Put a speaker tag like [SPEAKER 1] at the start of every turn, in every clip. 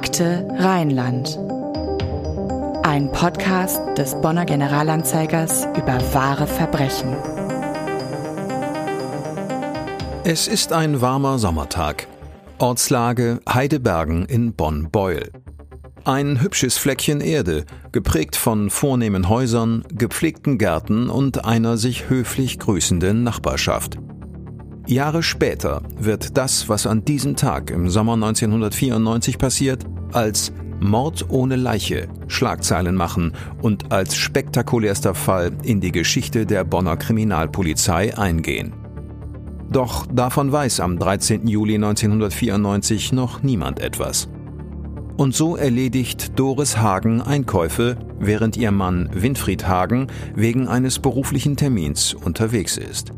[SPEAKER 1] Akte Rheinland. Ein Podcast des Bonner Generalanzeigers über wahre Verbrechen.
[SPEAKER 2] Es ist ein warmer Sommertag. Ortslage Heidebergen in Bonn-Beuel. Ein hübsches Fleckchen Erde, geprägt von vornehmen Häusern, gepflegten Gärten und einer sich höflich grüßenden Nachbarschaft. Jahre später wird das, was an diesem Tag im Sommer 1994 passiert, als Mord ohne Leiche Schlagzeilen machen und als spektakulärster Fall in die Geschichte der Bonner Kriminalpolizei eingehen. Doch davon weiß am 13. Juli 1994 noch niemand etwas. Und so erledigt Doris Hagen Einkäufe, während ihr Mann Winfried Hagen wegen eines beruflichen Termins unterwegs ist.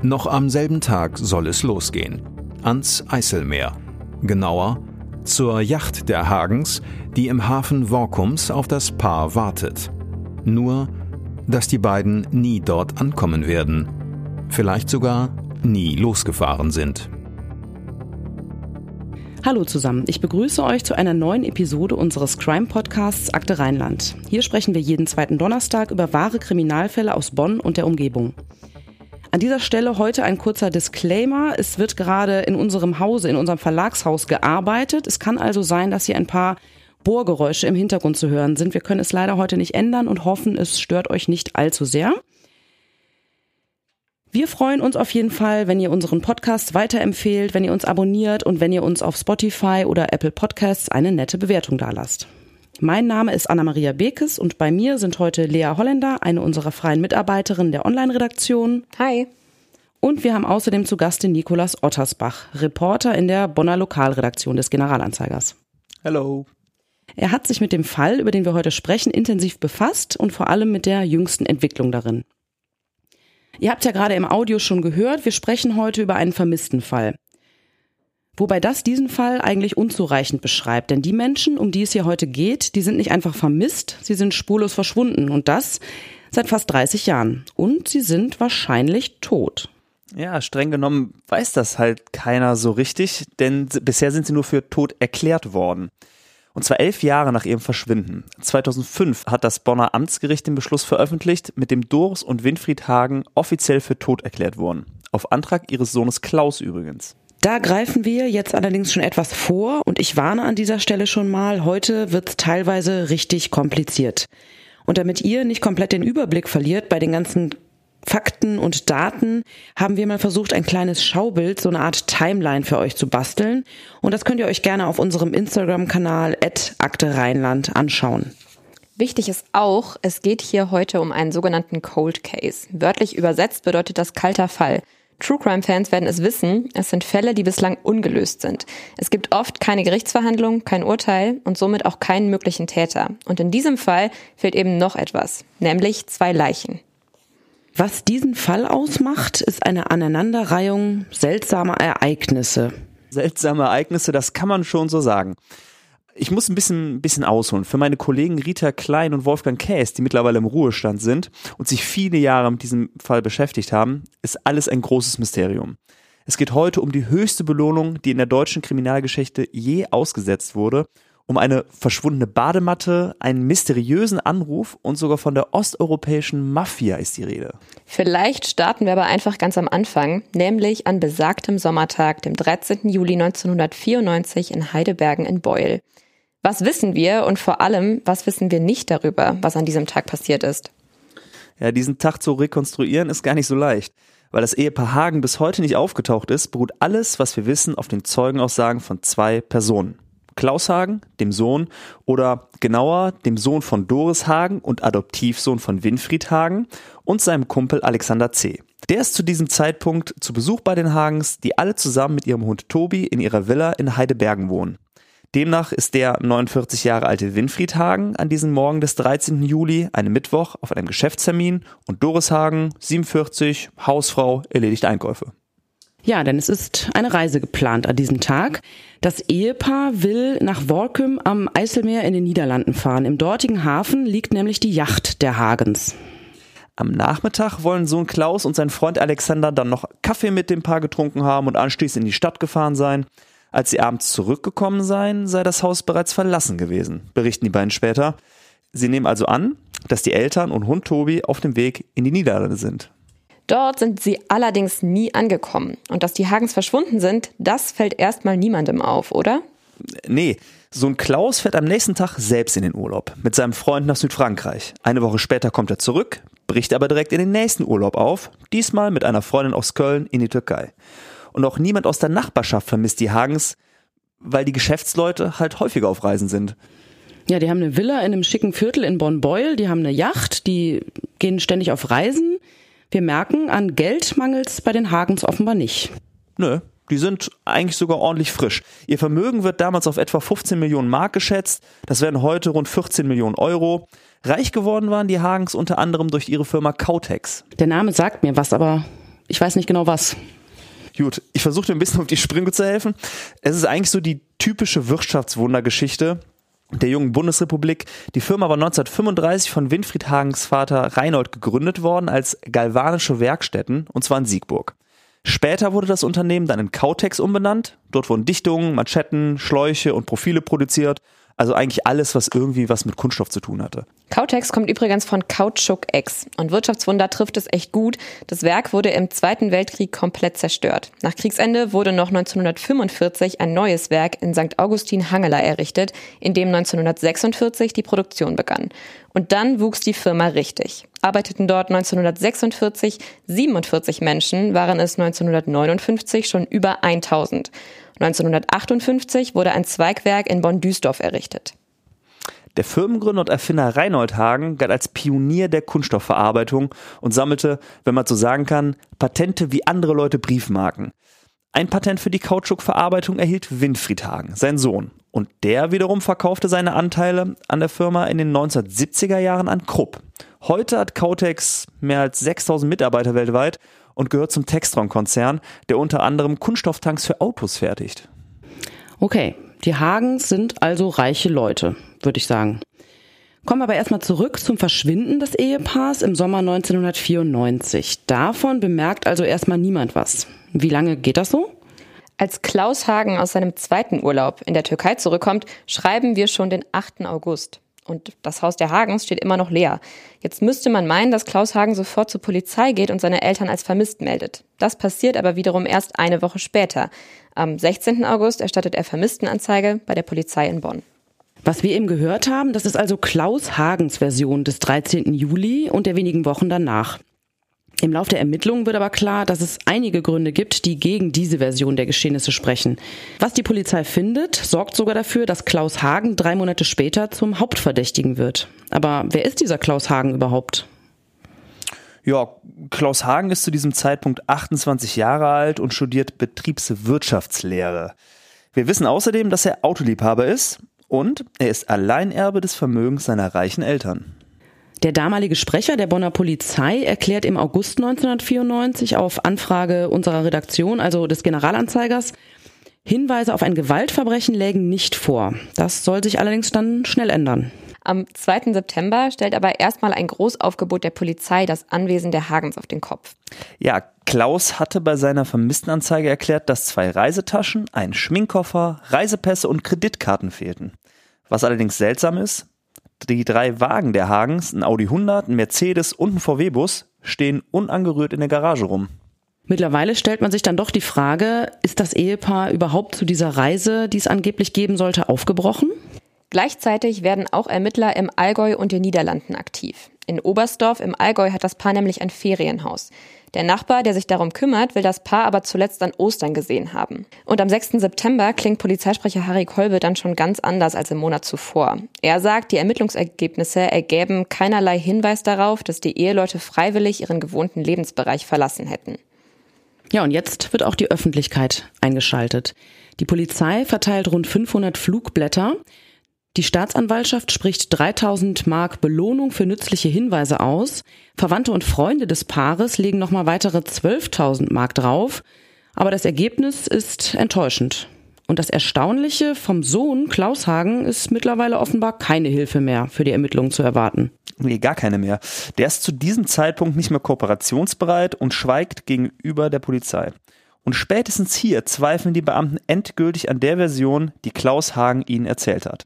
[SPEAKER 2] Noch am selben Tag soll es losgehen. Ans Eiselmeer. Genauer zur Yacht der Hagens, die im Hafen Workums auf das Paar wartet. Nur, dass die beiden nie dort ankommen werden. Vielleicht sogar nie losgefahren sind.
[SPEAKER 3] Hallo zusammen, ich begrüße euch zu einer neuen Episode unseres Crime-Podcasts Akte Rheinland. Hier sprechen wir jeden zweiten Donnerstag über wahre Kriminalfälle aus Bonn und der Umgebung. An dieser Stelle heute ein kurzer Disclaimer. Es wird gerade in unserem Hause, in unserem Verlagshaus gearbeitet. Es kann also sein, dass hier ein paar Bohrgeräusche im Hintergrund zu hören sind. Wir können es leider heute nicht ändern und hoffen, es stört euch nicht allzu sehr. Wir freuen uns auf jeden Fall, wenn ihr unseren Podcast weiterempfehlt, wenn ihr uns abonniert und wenn ihr uns auf Spotify oder Apple Podcasts eine nette Bewertung dalasst. Mein Name ist Anna-Maria Bekes und bei mir sind heute Lea Holländer, eine unserer freien Mitarbeiterinnen der Online-Redaktion.
[SPEAKER 4] Hi.
[SPEAKER 3] Und wir haben außerdem zu Gast den Nikolas Ottersbach, Reporter in der Bonner Lokalredaktion des Generalanzeigers.
[SPEAKER 5] Hallo.
[SPEAKER 3] Er hat sich mit dem Fall, über den wir heute sprechen, intensiv befasst und vor allem mit der jüngsten Entwicklung darin. Ihr habt ja gerade im Audio schon gehört, wir sprechen heute über einen vermissten Fall. Wobei das diesen Fall eigentlich unzureichend beschreibt, denn die Menschen, um die es hier heute geht, die sind nicht einfach vermisst, sie sind spurlos verschwunden und das seit fast 30 Jahren. Und sie sind wahrscheinlich tot.
[SPEAKER 5] Ja, streng genommen weiß das halt keiner so richtig, denn bisher sind sie nur für tot erklärt worden. Und zwar elf Jahre nach ihrem Verschwinden. 2005 hat das Bonner Amtsgericht den Beschluss veröffentlicht, mit dem Doris und Winfried Hagen offiziell für tot erklärt wurden. Auf Antrag ihres Sohnes Klaus übrigens.
[SPEAKER 3] Da greifen wir jetzt allerdings schon etwas vor und ich warne an dieser Stelle schon mal, heute wird es teilweise richtig kompliziert. Und damit ihr nicht komplett den Überblick verliert bei den ganzen Fakten und Daten, haben wir mal versucht, ein kleines Schaubild, so eine Art Timeline für euch zu basteln. Und das könnt ihr euch gerne auf unserem Instagram-Kanal Akte Rheinland anschauen.
[SPEAKER 4] Wichtig ist auch, es geht hier heute um einen sogenannten Cold Case. Wörtlich übersetzt bedeutet das kalter Fall. True Crime Fans werden es wissen, es sind Fälle, die bislang ungelöst sind. Es gibt oft keine Gerichtsverhandlung, kein Urteil und somit auch keinen möglichen Täter. Und in diesem Fall fehlt eben noch etwas, nämlich zwei Leichen.
[SPEAKER 3] Was diesen Fall ausmacht, ist eine Aneinanderreihung seltsamer Ereignisse.
[SPEAKER 5] Seltsame Ereignisse, das kann man schon so sagen ich muss ein bisschen, bisschen ausholen. Für meine Kollegen Rita Klein und Wolfgang Käs, die mittlerweile im Ruhestand sind und sich viele Jahre mit diesem Fall beschäftigt haben, ist alles ein großes Mysterium. Es geht heute um die höchste Belohnung, die in der deutschen Kriminalgeschichte je ausgesetzt wurde, um eine verschwundene Badematte, einen mysteriösen Anruf und sogar von der osteuropäischen Mafia ist die Rede.
[SPEAKER 4] Vielleicht starten wir aber einfach ganz am Anfang, nämlich an besagtem Sommertag, dem 13. Juli 1994 in Heidebergen in Beuel. Was wissen wir und vor allem, was wissen wir nicht darüber, was an diesem Tag passiert ist?
[SPEAKER 5] Ja, diesen Tag zu rekonstruieren ist gar nicht so leicht. Weil das Ehepaar Hagen bis heute nicht aufgetaucht ist, beruht alles, was wir wissen, auf den Zeugenaussagen von zwei Personen. Klaus Hagen, dem Sohn, oder genauer dem Sohn von Doris Hagen und Adoptivsohn von Winfried Hagen und seinem Kumpel Alexander C. Der ist zu diesem Zeitpunkt zu Besuch bei den Hagens, die alle zusammen mit ihrem Hund Tobi in ihrer Villa in Heidebergen wohnen. Demnach ist der 49 Jahre alte Winfried Hagen an diesem Morgen des 13. Juli, einem Mittwoch, auf einem Geschäftstermin und Doris Hagen, 47, Hausfrau, erledigt Einkäufe.
[SPEAKER 3] Ja, denn es ist eine Reise geplant an diesem Tag. Das Ehepaar will nach Workum am Eiselmeer in den Niederlanden fahren. Im dortigen Hafen liegt nämlich die Yacht der Hagens.
[SPEAKER 5] Am Nachmittag wollen Sohn Klaus und sein Freund Alexander dann noch Kaffee mit dem Paar getrunken haben und anschließend in die Stadt gefahren sein. Als sie abends zurückgekommen seien, sei das Haus bereits verlassen gewesen, berichten die beiden später. Sie nehmen also an, dass die Eltern und Hund Tobi auf dem Weg in die Niederlande sind.
[SPEAKER 4] Dort sind sie allerdings nie angekommen. Und dass die Hagens verschwunden sind, das fällt erstmal niemandem auf, oder?
[SPEAKER 5] Nee, Sohn Klaus fährt am nächsten Tag selbst in den Urlaub mit seinem Freund nach Südfrankreich. Eine Woche später kommt er zurück, bricht aber direkt in den nächsten Urlaub auf, diesmal mit einer Freundin aus Köln in die Türkei. Und auch niemand aus der Nachbarschaft vermisst die Hagens, weil die Geschäftsleute halt häufiger auf Reisen sind.
[SPEAKER 3] Ja, die haben eine Villa in einem schicken Viertel in Bonn-Beuel, die haben eine Yacht, die gehen ständig auf Reisen. Wir merken, an Geld mangelt's bei den Hagens offenbar nicht.
[SPEAKER 5] Nö, die sind eigentlich sogar ordentlich frisch. Ihr Vermögen wird damals auf etwa 15 Millionen Mark geschätzt. Das wären heute rund 14 Millionen Euro. Reich geworden waren die Hagens unter anderem durch ihre Firma Kautex.
[SPEAKER 3] Der Name sagt mir was, aber ich weiß nicht genau was.
[SPEAKER 5] Gut, ich versuche dir ein bisschen auf die Sprünge zu helfen. Es ist eigentlich so die typische Wirtschaftswundergeschichte der jungen Bundesrepublik. Die Firma war 1935 von Winfried Hagens Vater Reinhold gegründet worden als galvanische Werkstätten, und zwar in Siegburg. Später wurde das Unternehmen dann in Kautex umbenannt. Dort wurden Dichtungen, Manschetten, Schläuche und Profile produziert also eigentlich alles, was irgendwie was mit Kunststoff zu tun hatte.
[SPEAKER 4] Kautex kommt übrigens von Kautschuk X und Wirtschaftswunder trifft es echt gut. Das Werk wurde im Zweiten Weltkrieg komplett zerstört. Nach Kriegsende wurde noch 1945 ein neues Werk in St. Augustin Hangela errichtet, in dem 1946 die Produktion begann. Und dann wuchs die Firma richtig. Arbeiteten dort 1946 47 Menschen, waren es 1959 schon über 1000. 1958 wurde ein Zweigwerk in Bonn-Duisdorf errichtet.
[SPEAKER 5] Der Firmengründer und Erfinder Reinhold Hagen galt als Pionier der Kunststoffverarbeitung und sammelte, wenn man so sagen kann, Patente wie andere Leute Briefmarken. Ein Patent für die Kautschukverarbeitung erhielt Winfried Hagen, sein Sohn. Und der wiederum verkaufte seine Anteile an der Firma in den 1970er Jahren an Krupp. Heute hat Kautex mehr als 6000 Mitarbeiter weltweit und gehört zum Textron-Konzern, der unter anderem Kunststofftanks für Autos fertigt.
[SPEAKER 3] Okay, die Hagens sind also reiche Leute, würde ich sagen. Kommen wir aber erstmal zurück zum Verschwinden des Ehepaars im Sommer 1994. Davon bemerkt also erstmal niemand was. Wie lange geht das so?
[SPEAKER 4] Als Klaus Hagen aus seinem zweiten Urlaub in der Türkei zurückkommt, schreiben wir schon den 8. August. Und das Haus der Hagens steht immer noch leer. Jetzt müsste man meinen, dass Klaus Hagen sofort zur Polizei geht und seine Eltern als vermisst meldet. Das passiert aber wiederum erst eine Woche später. Am 16. August erstattet er Vermisstenanzeige bei der Polizei in Bonn.
[SPEAKER 3] Was wir eben gehört haben, das ist also Klaus Hagens Version des 13. Juli und der wenigen Wochen danach. Im Lauf der Ermittlungen wird aber klar, dass es einige Gründe gibt, die gegen diese Version der Geschehnisse sprechen. Was die Polizei findet, sorgt sogar dafür, dass Klaus Hagen drei Monate später zum Hauptverdächtigen wird. Aber wer ist dieser Klaus Hagen überhaupt?
[SPEAKER 5] Ja, Klaus Hagen ist zu diesem Zeitpunkt 28 Jahre alt und studiert Betriebswirtschaftslehre. Wir wissen außerdem, dass er Autoliebhaber ist und er ist Alleinerbe des Vermögens seiner reichen Eltern.
[SPEAKER 3] Der damalige Sprecher der Bonner Polizei erklärt im August 1994 auf Anfrage unserer Redaktion, also des Generalanzeigers, Hinweise auf ein Gewaltverbrechen lägen nicht vor. Das soll sich allerdings dann schnell ändern.
[SPEAKER 4] Am 2. September stellt aber erstmal ein Großaufgebot der Polizei das Anwesen der Hagens auf den Kopf.
[SPEAKER 5] Ja, Klaus hatte bei seiner Vermisstenanzeige erklärt, dass zwei Reisetaschen, ein Schminkkoffer, Reisepässe und Kreditkarten fehlten. Was allerdings seltsam ist, die drei Wagen der Hagens, ein Audi 100, ein Mercedes und ein VW-Bus, stehen unangerührt in der Garage rum.
[SPEAKER 3] Mittlerweile stellt man sich dann doch die Frage, ist das Ehepaar überhaupt zu dieser Reise, die es angeblich geben sollte, aufgebrochen?
[SPEAKER 4] Gleichzeitig werden auch Ermittler im Allgäu und den Niederlanden aktiv. In Oberstdorf im Allgäu hat das Paar nämlich ein Ferienhaus. Der Nachbar, der sich darum kümmert, will das Paar aber zuletzt an Ostern gesehen haben. Und am 6. September klingt Polizeisprecher Harry Kolbe dann schon ganz anders als im Monat zuvor. Er sagt, die Ermittlungsergebnisse ergäben keinerlei Hinweis darauf, dass die Eheleute freiwillig ihren gewohnten Lebensbereich verlassen hätten.
[SPEAKER 3] Ja, und jetzt wird auch die Öffentlichkeit eingeschaltet. Die Polizei verteilt rund 500 Flugblätter. Die Staatsanwaltschaft spricht 3000 Mark Belohnung für nützliche Hinweise aus. Verwandte und Freunde des Paares legen nochmal weitere 12.000 Mark drauf. Aber das Ergebnis ist enttäuschend. Und das Erstaunliche vom Sohn Klaus Hagen ist mittlerweile offenbar keine Hilfe mehr für die Ermittlungen zu erwarten.
[SPEAKER 5] Nee, gar keine mehr. Der ist zu diesem Zeitpunkt nicht mehr kooperationsbereit und schweigt gegenüber der Polizei. Und spätestens hier zweifeln die Beamten endgültig an der Version, die Klaus Hagen ihnen erzählt hat.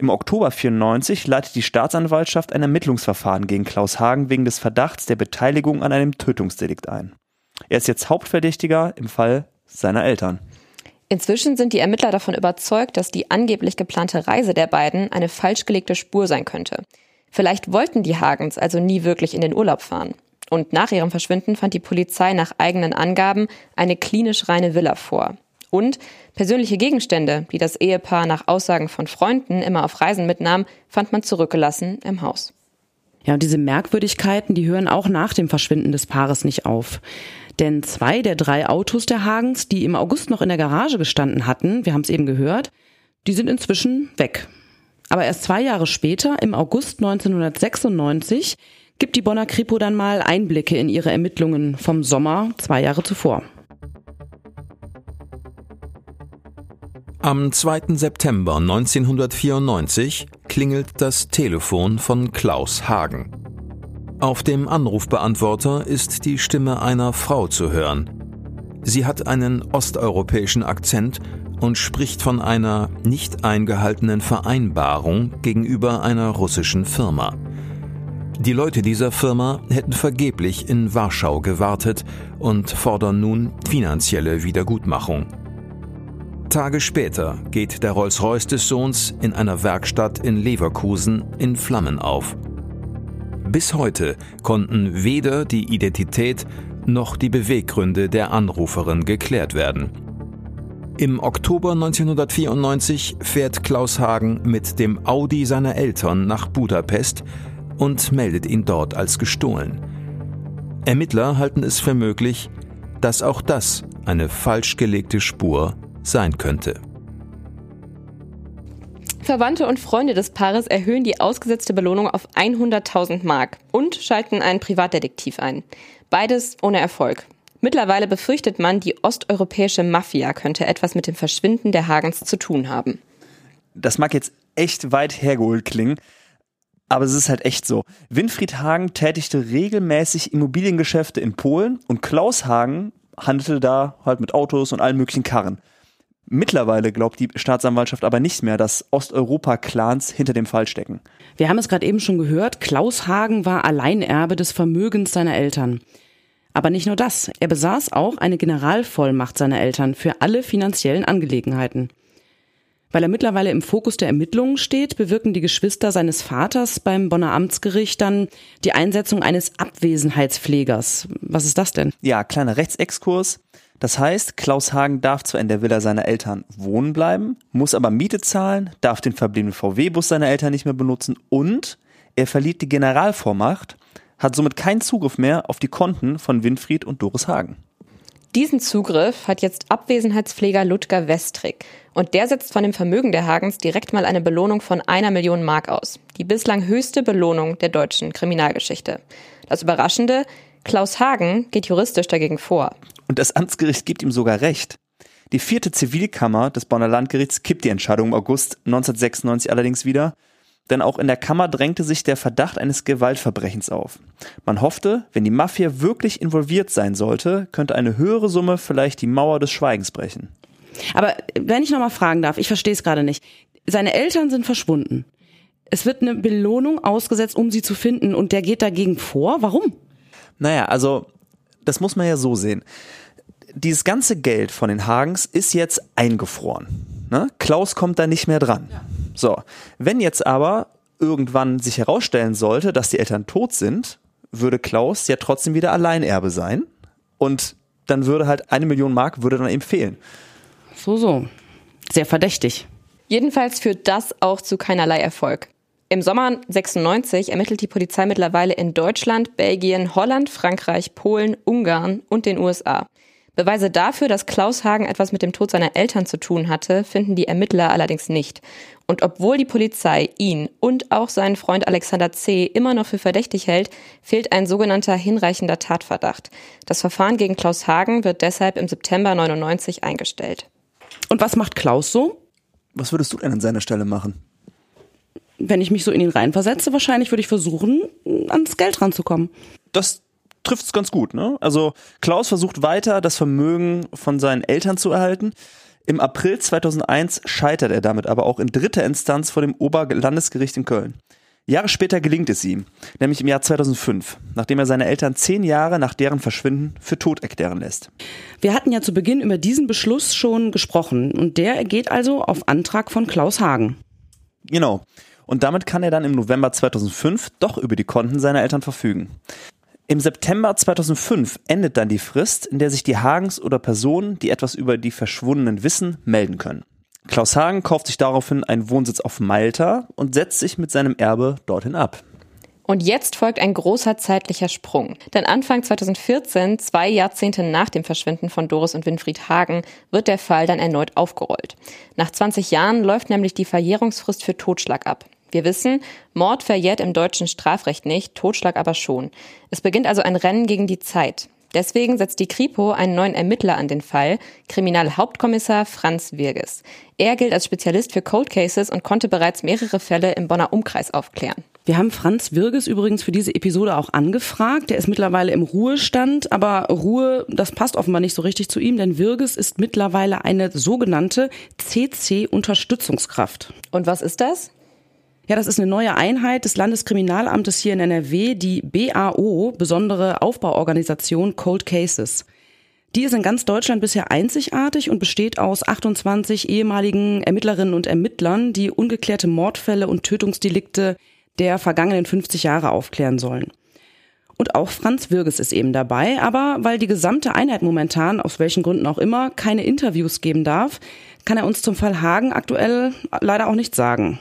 [SPEAKER 5] Im Oktober 94 leitet die Staatsanwaltschaft ein Ermittlungsverfahren gegen Klaus Hagen wegen des Verdachts der Beteiligung an einem Tötungsdelikt ein. Er ist jetzt Hauptverdächtiger im Fall seiner Eltern.
[SPEAKER 4] Inzwischen sind die Ermittler davon überzeugt, dass die angeblich geplante Reise der beiden eine falsch gelegte Spur sein könnte. Vielleicht wollten die Hagens also nie wirklich in den Urlaub fahren. Und nach ihrem Verschwinden fand die Polizei nach eigenen Angaben eine klinisch reine Villa vor. Und persönliche Gegenstände, die das Ehepaar nach Aussagen von Freunden immer auf Reisen mitnahm, fand man zurückgelassen im Haus.
[SPEAKER 3] Ja, und diese Merkwürdigkeiten, die hören auch nach dem Verschwinden des Paares nicht auf. Denn zwei der drei Autos der Hagens, die im August noch in der Garage gestanden hatten, wir haben es eben gehört, die sind inzwischen weg. Aber erst zwei Jahre später, im August 1996, gibt die Bonner Kripo dann mal Einblicke in ihre Ermittlungen vom Sommer zwei Jahre zuvor.
[SPEAKER 2] Am 2. September 1994 klingelt das Telefon von Klaus Hagen. Auf dem Anrufbeantworter ist die Stimme einer Frau zu hören. Sie hat einen osteuropäischen Akzent und spricht von einer nicht eingehaltenen Vereinbarung gegenüber einer russischen Firma. Die Leute dieser Firma hätten vergeblich in Warschau gewartet und fordern nun finanzielle Wiedergutmachung. Tage später geht der Rolls-Royce des Sohns in einer Werkstatt in Leverkusen in Flammen auf. Bis heute konnten weder die Identität noch die Beweggründe der Anruferin geklärt werden. Im Oktober 1994 fährt Klaus Hagen mit dem Audi seiner Eltern nach Budapest und meldet ihn dort als gestohlen. Ermittler halten es für möglich, dass auch das eine falsch gelegte Spur sein könnte.
[SPEAKER 4] Verwandte und Freunde des Paares erhöhen die ausgesetzte Belohnung auf 100.000 Mark und schalten einen Privatdetektiv ein. Beides ohne Erfolg. Mittlerweile befürchtet man, die osteuropäische Mafia könnte etwas mit dem Verschwinden der Hagens zu tun haben.
[SPEAKER 5] Das mag jetzt echt weit hergeholt klingen, aber es ist halt echt so. Winfried Hagen tätigte regelmäßig Immobiliengeschäfte in Polen und Klaus Hagen handelte da halt mit Autos und allen möglichen Karren. Mittlerweile glaubt die Staatsanwaltschaft aber nicht mehr, dass Osteuropa-Clans hinter dem Fall stecken.
[SPEAKER 3] Wir haben es gerade eben schon gehört, Klaus Hagen war Alleinerbe des Vermögens seiner Eltern. Aber nicht nur das, er besaß auch eine Generalvollmacht seiner Eltern für alle finanziellen Angelegenheiten. Weil er mittlerweile im Fokus der Ermittlungen steht, bewirken die Geschwister seines Vaters beim Bonner Amtsgericht dann die Einsetzung eines Abwesenheitspflegers. Was ist das denn?
[SPEAKER 5] Ja, kleiner Rechtsexkurs. Das heißt, Klaus Hagen darf zwar in der Villa seiner Eltern wohnen bleiben, muss aber Miete zahlen, darf den verbliebenen VW-Bus seiner Eltern nicht mehr benutzen und er verliert die Generalvormacht hat somit keinen Zugriff mehr auf die Konten von Winfried und Doris Hagen.
[SPEAKER 4] Diesen Zugriff hat jetzt Abwesenheitspfleger Ludger Westrick. Und der setzt von dem Vermögen der Hagens direkt mal eine Belohnung von einer Million Mark aus. Die bislang höchste Belohnung der deutschen Kriminalgeschichte. Das Überraschende, Klaus Hagen geht juristisch dagegen vor.
[SPEAKER 5] Und das Amtsgericht gibt ihm sogar recht. Die vierte Zivilkammer des Bonner Landgerichts kippt die Entscheidung im August 1996 allerdings wieder denn auch in der Kammer drängte sich der Verdacht eines Gewaltverbrechens auf. Man hoffte, wenn die Mafia wirklich involviert sein sollte, könnte eine höhere Summe vielleicht die Mauer des Schweigens brechen.
[SPEAKER 3] Aber wenn ich nochmal fragen darf, ich verstehe es gerade nicht. Seine Eltern sind verschwunden. Es wird eine Belohnung ausgesetzt, um sie zu finden und der geht dagegen vor. Warum?
[SPEAKER 5] Naja, also das muss man ja so sehen. Dieses ganze Geld von den Hagens ist jetzt eingefroren. Ne? Klaus kommt da nicht mehr dran. Ja. So, wenn jetzt aber irgendwann sich herausstellen sollte, dass die Eltern tot sind, würde Klaus ja trotzdem wieder Alleinerbe sein und dann würde halt eine Million Mark würde dann eben fehlen.
[SPEAKER 3] So, so. Sehr verdächtig.
[SPEAKER 4] Jedenfalls führt das auch zu keinerlei Erfolg. Im Sommer 96 ermittelt die Polizei mittlerweile in Deutschland, Belgien, Holland, Frankreich, Polen, Ungarn und den USA. Beweise dafür, dass Klaus Hagen etwas mit dem Tod seiner Eltern zu tun hatte, finden die Ermittler allerdings nicht. Und obwohl die Polizei ihn und auch seinen Freund Alexander C. immer noch für verdächtig hält, fehlt ein sogenannter hinreichender Tatverdacht. Das Verfahren gegen Klaus Hagen wird deshalb im September 99 eingestellt.
[SPEAKER 3] Und was macht Klaus so?
[SPEAKER 5] Was würdest du denn an seiner Stelle machen?
[SPEAKER 3] Wenn ich mich so in ihn reinversetze, wahrscheinlich würde ich versuchen, ans Geld ranzukommen.
[SPEAKER 5] Das trifft's ganz gut. Ne? Also Klaus versucht weiter, das Vermögen von seinen Eltern zu erhalten. Im April 2001 scheitert er damit aber auch in dritter Instanz vor dem Oberlandesgericht in Köln. Jahre später gelingt es ihm, nämlich im Jahr 2005, nachdem er seine Eltern zehn Jahre nach deren Verschwinden für tot erklären lässt.
[SPEAKER 3] Wir hatten ja zu Beginn über diesen Beschluss schon gesprochen und der geht also auf Antrag von Klaus Hagen.
[SPEAKER 5] Genau. Und damit kann er dann im November 2005 doch über die Konten seiner Eltern verfügen. Im September 2005 endet dann die Frist, in der sich die Hagens oder Personen, die etwas über die Verschwundenen wissen, melden können. Klaus Hagen kauft sich daraufhin einen Wohnsitz auf Malta und setzt sich mit seinem Erbe dorthin ab.
[SPEAKER 4] Und jetzt folgt ein großer zeitlicher Sprung. Denn Anfang 2014, zwei Jahrzehnte nach dem Verschwinden von Doris und Winfried Hagen, wird der Fall dann erneut aufgerollt. Nach 20 Jahren läuft nämlich die Verjährungsfrist für Totschlag ab. Wir wissen, Mord verjährt im deutschen Strafrecht nicht, Totschlag aber schon. Es beginnt also ein Rennen gegen die Zeit. Deswegen setzt die Kripo einen neuen Ermittler an den Fall, Kriminalhauptkommissar Franz Wirges. Er gilt als Spezialist für Cold Cases und konnte bereits mehrere Fälle im Bonner Umkreis aufklären.
[SPEAKER 3] Wir haben Franz Wirges übrigens für diese Episode auch angefragt. Er ist mittlerweile im Ruhestand, aber Ruhe, das passt offenbar nicht so richtig zu ihm, denn Wirges ist mittlerweile eine sogenannte CC-Unterstützungskraft.
[SPEAKER 4] Und was ist das?
[SPEAKER 3] Ja, das ist eine neue Einheit des Landeskriminalamtes hier in NRW, die BAO, besondere Aufbauorganisation Cold Cases. Die ist in ganz Deutschland bisher einzigartig und besteht aus 28 ehemaligen Ermittlerinnen und Ermittlern, die ungeklärte Mordfälle und Tötungsdelikte der vergangenen 50 Jahre aufklären sollen. Und auch Franz Wirges ist eben dabei, aber weil die gesamte Einheit momentan, aus welchen Gründen auch immer, keine Interviews geben darf, kann er uns zum Fall Hagen aktuell leider auch nichts sagen.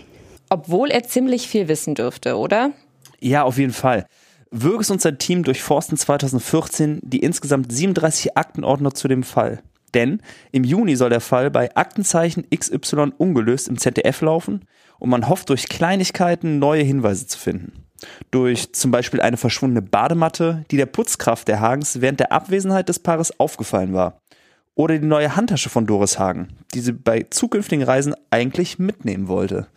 [SPEAKER 4] Obwohl er ziemlich viel wissen dürfte, oder?
[SPEAKER 5] Ja, auf jeden Fall. Würges und sein Team durchforsten 2014 die insgesamt 37 Aktenordner zu dem Fall. Denn im Juni soll der Fall bei Aktenzeichen XY ungelöst im ZDF laufen und man hofft durch Kleinigkeiten neue Hinweise zu finden. Durch zum Beispiel eine verschwundene Badematte, die der Putzkraft der Hagens während der Abwesenheit des Paares aufgefallen war. Oder die neue Handtasche von Doris Hagen, die sie bei zukünftigen Reisen eigentlich mitnehmen wollte.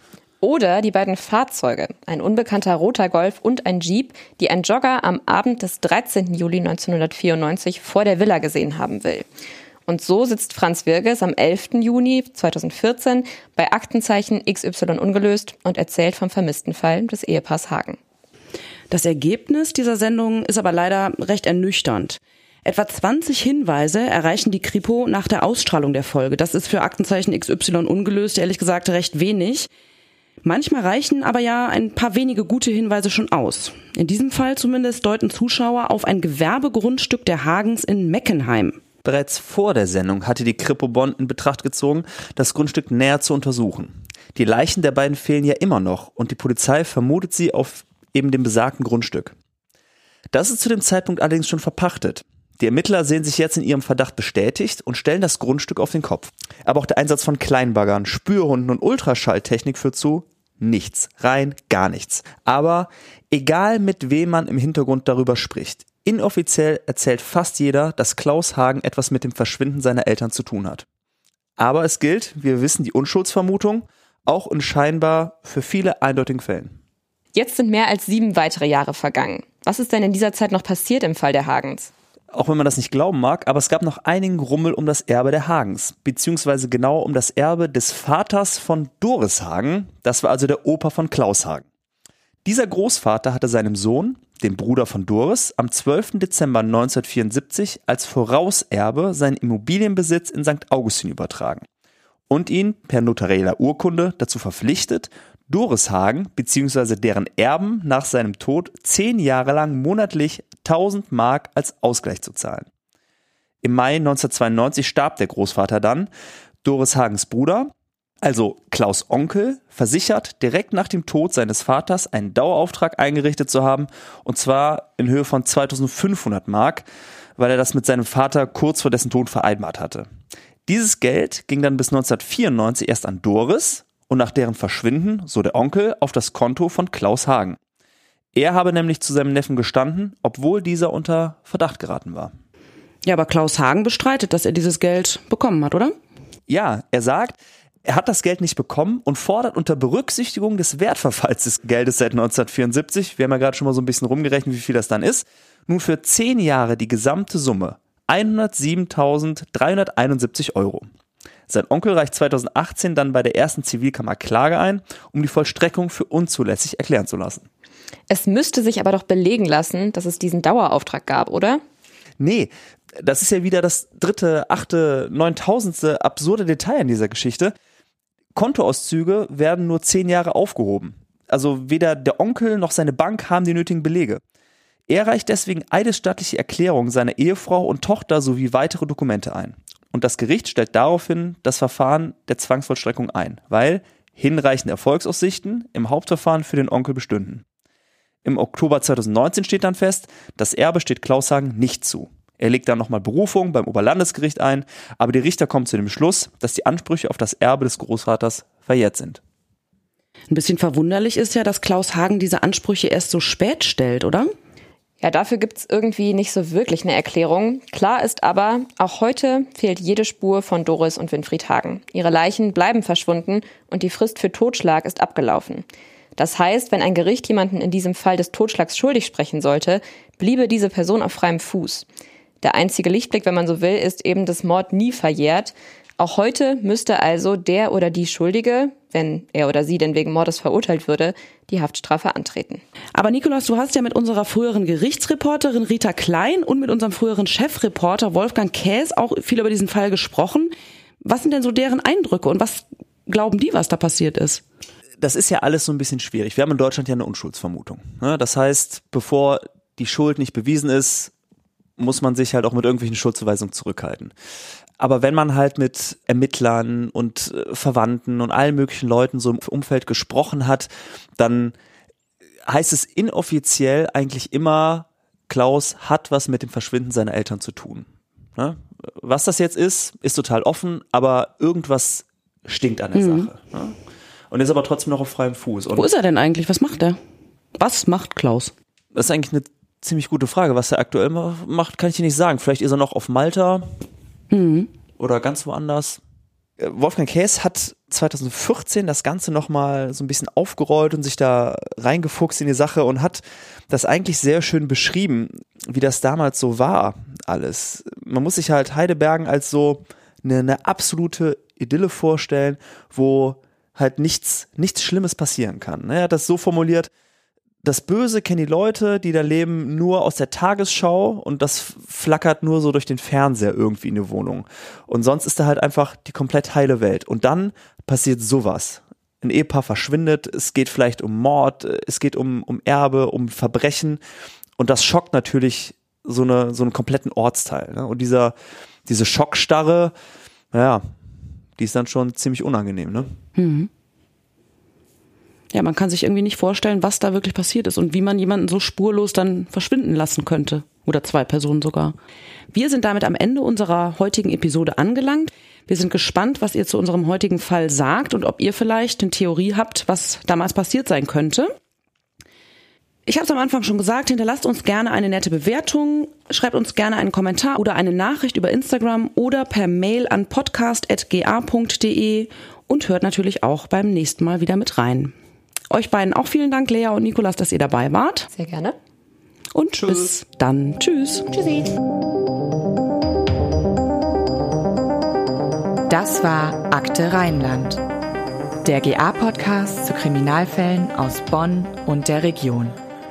[SPEAKER 4] Oder die beiden Fahrzeuge, ein unbekannter roter Golf und ein Jeep, die ein Jogger am Abend des 13. Juli 1994 vor der Villa gesehen haben will. Und so sitzt Franz Wirges am 11. Juni 2014 bei Aktenzeichen XY ungelöst und erzählt vom vermissten Fall des Ehepaars Hagen.
[SPEAKER 3] Das Ergebnis dieser Sendung ist aber leider recht ernüchternd. Etwa 20 Hinweise erreichen die Kripo nach der Ausstrahlung der Folge. Das ist für Aktenzeichen XY ungelöst ehrlich gesagt recht wenig. Manchmal reichen aber ja ein paar wenige gute Hinweise schon aus. In diesem Fall zumindest deuten Zuschauer auf ein Gewerbegrundstück der Hagens in Meckenheim.
[SPEAKER 5] Bereits vor der Sendung hatte die Kripo Bonn in Betracht gezogen, das Grundstück näher zu untersuchen. Die Leichen der beiden fehlen ja immer noch und die Polizei vermutet sie auf eben dem besagten Grundstück. Das ist zu dem Zeitpunkt allerdings schon verpachtet. Die Ermittler sehen sich jetzt in ihrem Verdacht bestätigt und stellen das Grundstück auf den Kopf. Aber auch der Einsatz von Kleinbaggern, Spürhunden und Ultraschalltechnik führt zu nichts, rein gar nichts. Aber egal mit wem man im Hintergrund darüber spricht, inoffiziell erzählt fast jeder, dass Klaus Hagen etwas mit dem Verschwinden seiner Eltern zu tun hat. Aber es gilt, wir wissen, die Unschuldsvermutung, auch in scheinbar für viele eindeutigen Fällen.
[SPEAKER 4] Jetzt sind mehr als sieben weitere Jahre vergangen. Was ist denn in dieser Zeit noch passiert im Fall der Hagens?
[SPEAKER 5] Auch wenn man das nicht glauben mag, aber es gab noch einigen Rummel um das Erbe der Hagens, beziehungsweise genau um das Erbe des Vaters von Doris Hagen, das war also der Opa von Klaus Hagen. Dieser Großvater hatte seinem Sohn, dem Bruder von Doris, am 12. Dezember 1974 als Vorauserbe seinen Immobilienbesitz in St. Augustin übertragen und ihn per notarieller Urkunde dazu verpflichtet, Doris Hagen bzw. deren Erben nach seinem Tod zehn Jahre lang monatlich 1000 Mark als Ausgleich zu zahlen. Im Mai 1992 starb der Großvater dann. Doris Hagens Bruder, also Klaus Onkel, versichert direkt nach dem Tod seines Vaters einen Dauerauftrag eingerichtet zu haben, und zwar in Höhe von 2500 Mark, weil er das mit seinem Vater kurz vor dessen Tod vereinbart hatte. Dieses Geld ging dann bis 1994 erst an Doris und nach deren Verschwinden, so der Onkel, auf das Konto von Klaus Hagen. Er habe nämlich zu seinem Neffen gestanden, obwohl dieser unter Verdacht geraten war.
[SPEAKER 3] Ja, aber Klaus Hagen bestreitet, dass er dieses Geld bekommen hat, oder?
[SPEAKER 5] Ja, er sagt, Er hat das Geld nicht bekommen und fordert unter Berücksichtigung des Wertverfalls des Geldes seit 1974, wir haben ja gerade schon mal so ein bisschen rumgerechnet, wie viel das dann ist, nun für zehn Jahre die gesamte Summe 107.371 Euro. Sein Onkel reicht 2018 dann bei der ersten Zivilkammer Klage ein, um die Vollstreckung für unzulässig erklären zu lassen.
[SPEAKER 4] Es müsste sich aber doch belegen lassen, dass es diesen Dauerauftrag gab, oder?
[SPEAKER 5] Nee, das ist ja wieder das dritte, achte, neuntausendste absurde Detail in dieser Geschichte. Kontoauszüge werden nur zehn Jahre aufgehoben. Also weder der Onkel noch seine Bank haben die nötigen Belege. Er reicht deswegen eidesstattliche Erklärungen seiner Ehefrau und Tochter sowie weitere Dokumente ein. Und das Gericht stellt daraufhin das Verfahren der Zwangsvollstreckung ein, weil hinreichende Erfolgsaussichten im Hauptverfahren für den Onkel bestünden. Im Oktober 2019 steht dann fest, das Erbe steht Klaus Hagen nicht zu. Er legt dann nochmal Berufung beim Oberlandesgericht ein, aber die Richter kommen zu dem Schluss, dass die Ansprüche auf das Erbe des Großvaters verjährt sind.
[SPEAKER 3] Ein bisschen verwunderlich ist ja, dass Klaus Hagen diese Ansprüche erst so spät stellt, oder?
[SPEAKER 4] Ja, dafür gibt's irgendwie nicht so wirklich eine Erklärung. Klar ist aber, auch heute fehlt jede Spur von Doris und Winfried Hagen. Ihre Leichen bleiben verschwunden und die Frist für Totschlag ist abgelaufen. Das heißt, wenn ein Gericht jemanden in diesem Fall des Totschlags schuldig sprechen sollte, bliebe diese Person auf freiem Fuß. Der einzige Lichtblick, wenn man so will, ist eben, dass Mord nie verjährt. Auch heute müsste also der oder die Schuldige, wenn er oder sie denn wegen Mordes verurteilt würde, die Haftstrafe antreten.
[SPEAKER 3] Aber Nikolaus, du hast ja mit unserer früheren Gerichtsreporterin Rita Klein und mit unserem früheren Chefreporter Wolfgang Käs auch viel über diesen Fall gesprochen. Was sind denn so deren Eindrücke und was glauben die, was da passiert ist?
[SPEAKER 5] Das ist ja alles so ein bisschen schwierig. Wir haben in Deutschland ja eine Unschuldsvermutung. Ne? Das heißt, bevor die Schuld nicht bewiesen ist, muss man sich halt auch mit irgendwelchen Schuldzuweisungen zurückhalten. Aber wenn man halt mit Ermittlern und äh, Verwandten und allen möglichen Leuten so im Umfeld gesprochen hat, dann heißt es inoffiziell eigentlich immer, Klaus hat was mit dem Verschwinden seiner Eltern zu tun. Ne? Was das jetzt ist, ist total offen, aber irgendwas stinkt an der mhm. Sache. Ne? Und ist aber trotzdem noch auf freiem Fuß. Und
[SPEAKER 3] Wo ist er denn eigentlich? Was macht er? Was macht Klaus?
[SPEAKER 5] Das ist eigentlich eine ziemlich gute Frage. Was er aktuell macht, kann ich dir nicht sagen. Vielleicht ist er noch auf Malta mhm. oder ganz woanders. Äh, Wolfgang Käs hat 2014 das Ganze nochmal so ein bisschen aufgerollt und sich da reingefuchst in die Sache und hat das eigentlich sehr schön beschrieben, wie das damals so war, alles. Man muss sich halt Heidebergen als so eine, eine absolute Idylle vorstellen, wo halt nichts, nichts Schlimmes passieren kann. Er hat das so formuliert, das Böse kennen die Leute, die da leben, nur aus der Tagesschau und das flackert nur so durch den Fernseher irgendwie in die Wohnung. Und sonst ist da halt einfach die komplett heile Welt. Und dann passiert sowas. Ein Ehepaar verschwindet, es geht vielleicht um Mord, es geht um, um Erbe, um Verbrechen. Und das schockt natürlich so, eine, so einen kompletten Ortsteil. Ne? Und dieser, diese Schockstarre, naja, die ist dann schon ziemlich unangenehm. Ne? Mhm
[SPEAKER 3] ja, man kann sich irgendwie nicht vorstellen, was da wirklich passiert ist und wie man jemanden so spurlos dann verschwinden lassen könnte. Oder zwei Personen sogar. Wir sind damit am Ende unserer heutigen Episode angelangt. Wir sind gespannt, was ihr zu unserem heutigen Fall sagt und ob ihr vielleicht eine Theorie habt, was damals passiert sein könnte. Ich habe es am Anfang schon gesagt, hinterlasst uns gerne eine nette Bewertung, schreibt uns gerne einen Kommentar oder eine Nachricht über Instagram oder per Mail an podcast.ga.de und hört natürlich auch beim nächsten Mal wieder mit rein. Euch beiden auch vielen Dank, Lea und Nikolas, dass ihr dabei wart.
[SPEAKER 4] Sehr gerne.
[SPEAKER 3] Und Tschüss. bis dann. Tschüss.
[SPEAKER 4] Tschüssi.
[SPEAKER 1] Das war Akte Rheinland. Der GA-Podcast zu Kriminalfällen aus Bonn und der Region.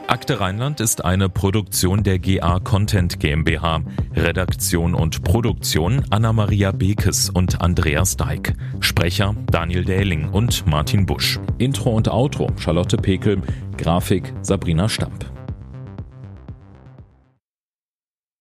[SPEAKER 2] Akte Rheinland ist eine Produktion der GA Content GmbH. Redaktion und Produktion Anna-Maria Bekes und Andreas Deik. Sprecher Daniel Dähling und Martin Busch. Intro und Outro Charlotte Pekel. Grafik Sabrina Stamp.